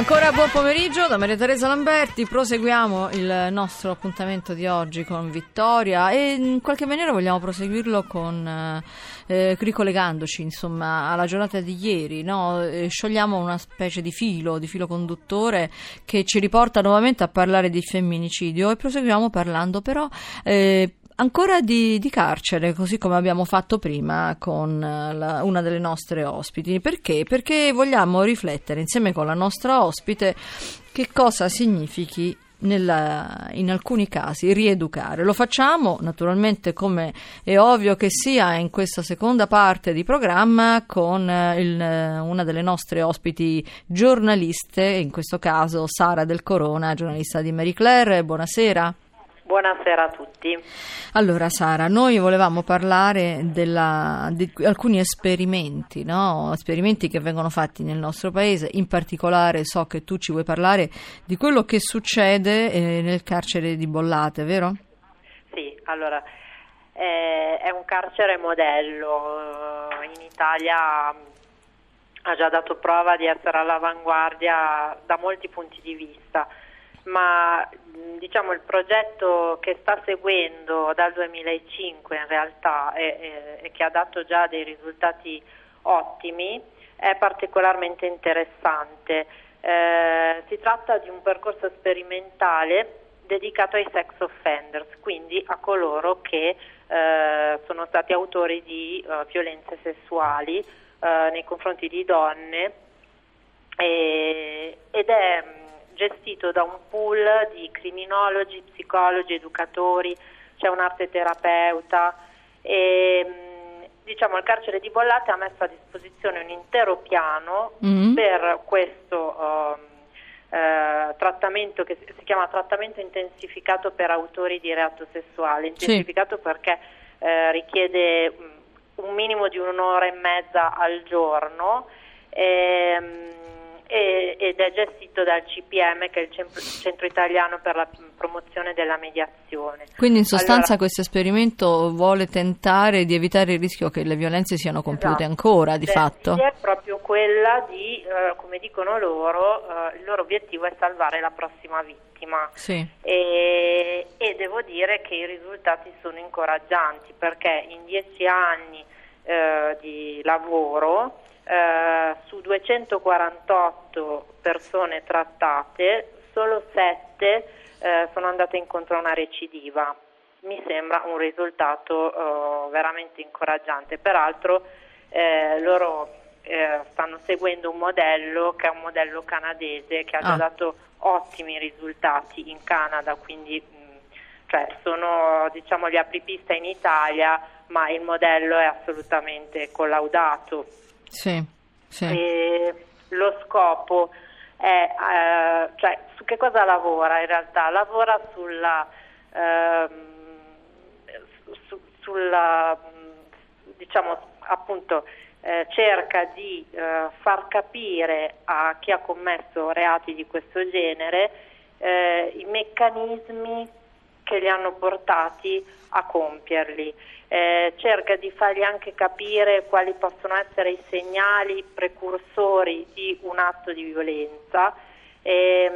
Ancora buon pomeriggio da Maria Teresa Lamberti, proseguiamo il nostro appuntamento di oggi con Vittoria e in qualche maniera vogliamo proseguirlo con, eh, ricollegandoci insomma, alla giornata di ieri, no? eh, sciogliamo una specie di filo, di filo conduttore che ci riporta nuovamente a parlare di femminicidio e proseguiamo parlando però eh, Ancora di, di, carcere, così come abbiamo fatto prima con eh, la, una delle nostre ospiti. Perché? Perché vogliamo riflettere insieme con la nostra ospite che cosa significhi nella, in alcuni casi rieducare. Lo facciamo naturalmente come è ovvio che sia in questa seconda parte di programma con eh, il, una delle nostre ospiti giornaliste, in questo caso Sara Del Corona, giornalista di Marie Claire. Buonasera. Buonasera a tutti. Allora Sara, noi volevamo parlare della, di alcuni esperimenti, no? esperimenti che vengono fatti nel nostro paese, in particolare so che tu ci vuoi parlare di quello che succede eh, nel carcere di Bollate, vero? Sì, allora eh, è un carcere modello, in Italia ha già dato prova di essere all'avanguardia da molti punti di vista ma diciamo, il progetto che sta seguendo dal 2005 in realtà e, che ha dato già dei risultati ottimi è particolarmente interessante. Eh, si tratta di un percorso sperimentale dedicato ai sex offenders, quindi a coloro che eh, sono stati autori di uh, violenze sessuali uh, nei confronti di donne e, ed è gestito da un pool di criminologi, psicologi, educatori, c'è un arte terapeuta e diciamo il carcere di Bollate ha messo a disposizione un intero piano mm-hmm. per questo uh, uh, trattamento che si chiama trattamento intensificato per autori di reato sessuale, intensificato sì. perché uh, richiede un minimo di un'ora e mezza al giorno. E, um, ed è gestito dal CPM che è il Centro Italiano per la promozione della mediazione. Quindi in sostanza allora, questo esperimento vuole tentare di evitare il rischio che le violenze siano compiute esatto, ancora di fatto? È proprio quella di, eh, come dicono loro, eh, il loro obiettivo è salvare la prossima vittima sì. e, e, devo dire che i risultati sono incoraggianti perché in dieci anni eh, di lavoro eh, su 248 persone trattate, solo 7 eh, sono andate incontro a una recidiva. Mi sembra un risultato eh, veramente incoraggiante. Peraltro eh, loro eh, stanno seguendo un modello che è un modello canadese che ha già ah. dato ottimi risultati in Canada, quindi mh, cioè, sono diciamo, gli apripista in Italia, ma il modello è assolutamente collaudato. Sì, sì. E lo scopo è, eh, cioè, su che cosa lavora in realtà? Lavora sulla, eh, su, sulla diciamo appunto eh, cerca di eh, far capire a chi ha commesso reati di questo genere eh, i meccanismi che li hanno portati a compierli eh, cerca di fargli anche capire quali possono essere i segnali precursori di un atto di violenza. E,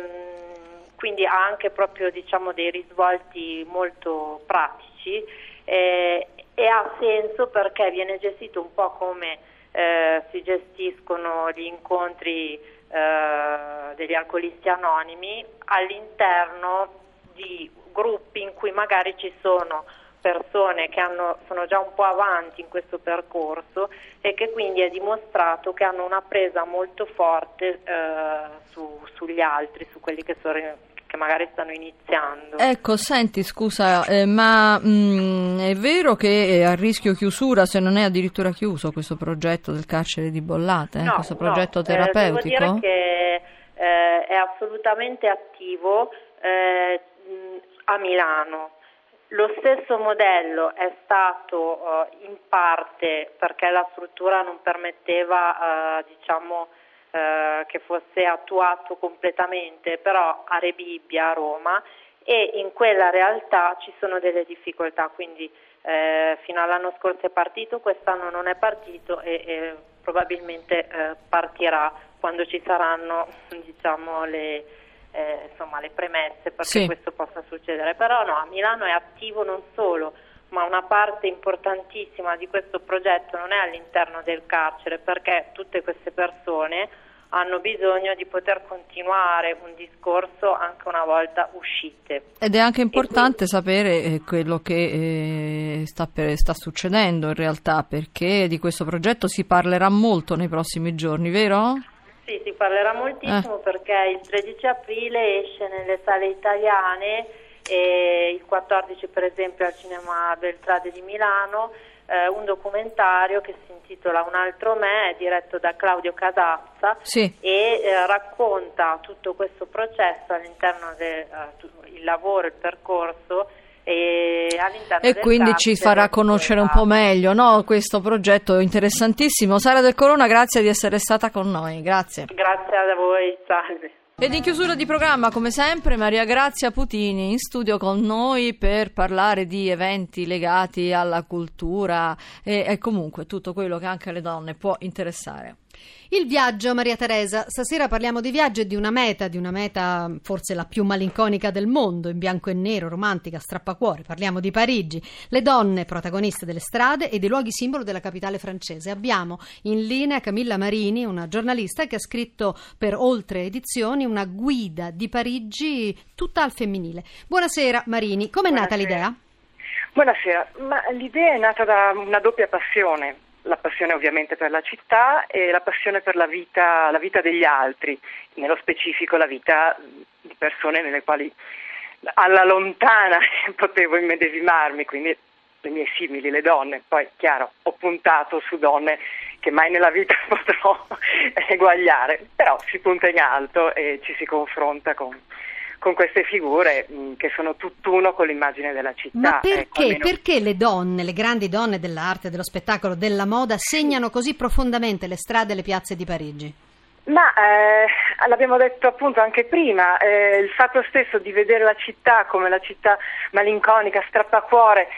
quindi ha anche proprio diciamo, dei risvolti molto pratici eh, e ha senso perché viene gestito un po' come eh, si gestiscono gli incontri eh, degli alcolisti anonimi all'interno di gruppi in cui magari ci sono persone che hanno, sono già un po' avanti in questo percorso e che quindi è dimostrato che hanno una presa molto forte eh, su, sugli altri, su quelli che, sono, che magari stanno iniziando. Ecco, senti, scusa, eh, ma mh, mm, è vero che è a rischio chiusura, se non è addirittura chiuso questo progetto del carcere di Bollate, eh? no, questo progetto no, terapeutico? Eh, devo dire che eh, è assolutamente attivo eh, a Milano. Lo stesso modello è stato uh, in parte perché la struttura non permetteva uh, diciamo, uh, che fosse attuato completamente, però a Rebibbia a Roma e in quella realtà ci sono delle difficoltà, quindi eh, fino all'anno scorso è partito, quest'anno non è partito e, e probabilmente eh, partirà quando ci saranno diciamo, le, eh, insomma, le, premesse perché sì. questo possa succedere. Però no, a Milano è attivo non solo, ma una parte importantissima di questo progetto non è all'interno del carcere perché tutte queste persone hanno bisogno di poter continuare un discorso anche una volta uscite. Ed è anche importante quindi... sapere eh, quello che eh, sta, per, sta, succedendo in realtà, perché di questo progetto si parlerà molto nei prossimi giorni, vero? Sì, si parlerà moltissimo eh. perché il 13 aprile esce nelle sale italiane e il 14 per esempio al Cinema Beltrade di Milano eh, un documentario che si intitola Un altro me, diretto da Claudio Casazza sì. e eh, racconta tutto questo processo all'interno del uh, lavoro, il percorso e, e quindi ci farà conoscere un po' meglio no? questo progetto interessantissimo. Sara del Corona, grazie di essere stata con noi. Grazie. Grazie a voi, salve. Ed in chiusura di programma, come sempre, Maria Grazia Putini in studio con noi per parlare di eventi legati alla cultura e, e comunque tutto quello che anche le donne può interessare. Il viaggio, Maria Teresa. Stasera parliamo di viaggio e di una meta, di una meta forse la più malinconica del mondo, in bianco e nero, romantica, strappacuore. Parliamo di Parigi. Le donne protagoniste delle strade e dei luoghi simbolo della capitale francese. Abbiamo in linea Camilla Marini, una giornalista che ha scritto per oltre edizioni una guida di Parigi tutta al femminile. Buonasera Marini, com'è nata l'idea? Buonasera, ma l'idea è nata da una doppia passione la passione ovviamente per la città e la passione per la vita, la vita degli altri, nello specifico la vita di persone nelle quali alla lontana potevo immedesimarmi, quindi le mie simili, le donne. Poi, chiaro, ho puntato su donne che mai nella vita potrò eguagliare, però si punta in alto e ci si confronta con con queste figure mh, mm, che sono tutt'uno con l'immagine della città. Ma perché, ecco, perché le donne, le grandi donne dell'arte, dello spettacolo, della moda, segnano così profondamente le strade e le piazze di Parigi? Ma eh, l'abbiamo detto appunto anche prima, eh, il fatto stesso di vedere la città come la città malinconica, strappacuore,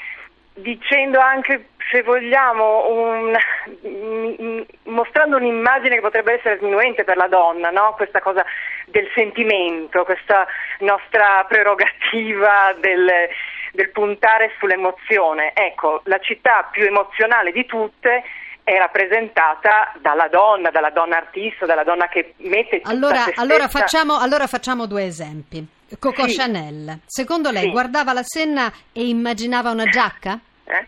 dicendo anche, se vogliamo, un, mostrando un'immagine che potrebbe essere sminuente per la donna, no? questa cosa del sentimento, questa nostra prerogativa del, del puntare sull'emozione. Ecco, la città più emozionale di tutte è rappresentata dalla donna, dalla donna artista, dalla donna che mette tutta allora, allora facciamo, allora facciamo due esempi. Coco sì. Chanel, secondo lei sì. guardava la Senna e immaginava una giacca? Eh?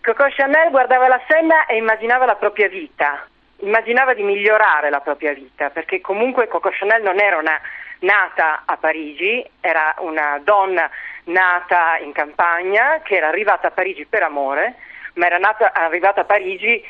Coco Chanel guardava la Senna e immaginava la propria vita, immaginava di migliorare la propria vita, perché comunque Coco Chanel non era una nata a Parigi, era una donna nata in campagna che era arrivata a Parigi per amore, ma era nata, arrivata a Parigi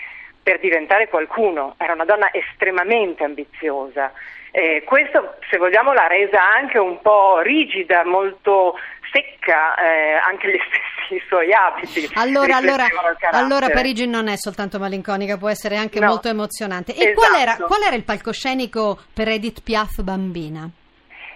per diventare qualcuno, era una donna estremamente ambiziosa. Eh, questo, se vogliamo, l'ha resa anche un po' rigida, molto secca, eh, anche gli stessi suoi abiti. Allora, allora, allora, Parigi non è soltanto malinconica, può essere anche no, molto emozionante. E esatto. qual, era, qual, era, il palcoscenico per Edith Piaf bambina?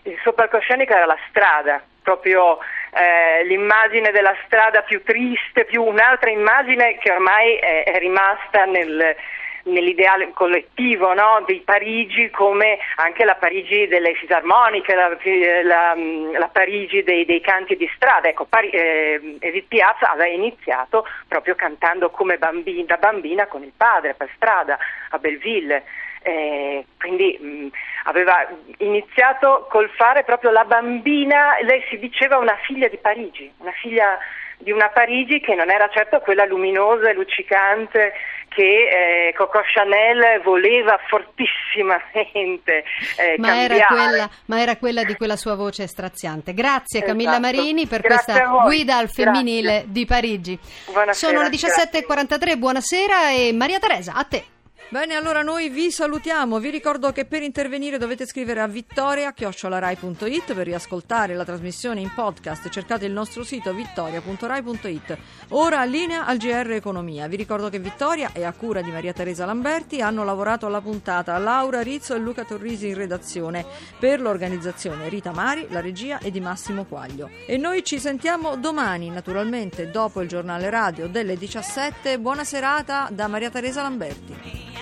Il suo palcoscenico era la strada, proprio eh, l'immagine della strada più triste, più un'altra immagine che ormai è, è rimasta nel, nell'ideale collettivo no? di Parigi come anche la Parigi delle fisarmoniche, la, la, la Parigi dei, dei, canti di strada. Ecco, Pari, eh, Edith Piazza aveva iniziato proprio cantando come bambina, da bambina con il padre per strada a Belleville. Eh, quindi mh, aveva iniziato col fare proprio la bambina, lei si diceva una figlia di Parigi, una figlia di una Parigi che non era certo quella luminosa e luccicante che eh, Coco Chanel voleva fortissimamente eh, ma, era quella, ma, era quella, di quella sua voce straziante. Grazie Camilla esatto. Marini per grazie questa guida al femminile grazie. di Parigi. Buonasera, Sono le 17.43, buonasera e Maria Teresa, a te. Bene, allora noi vi salutiamo. Vi ricordo che per intervenire dovete scrivere a vittoria.rai.it per riascoltare la trasmissione in podcast. Cercate il nostro sito vittoria.rai.it. Ora linea al GR Economia. Vi ricordo che Vittoria e a cura di Maria Teresa Lamberti hanno lavorato alla puntata Laura Rizzo e Luca Torrisi in redazione per l'organizzazione Rita Mari, la regia e di Massimo Quaglio. E noi ci sentiamo domani, naturalmente dopo il giornale radio delle 17. Buona serata da Maria Teresa Lamberti.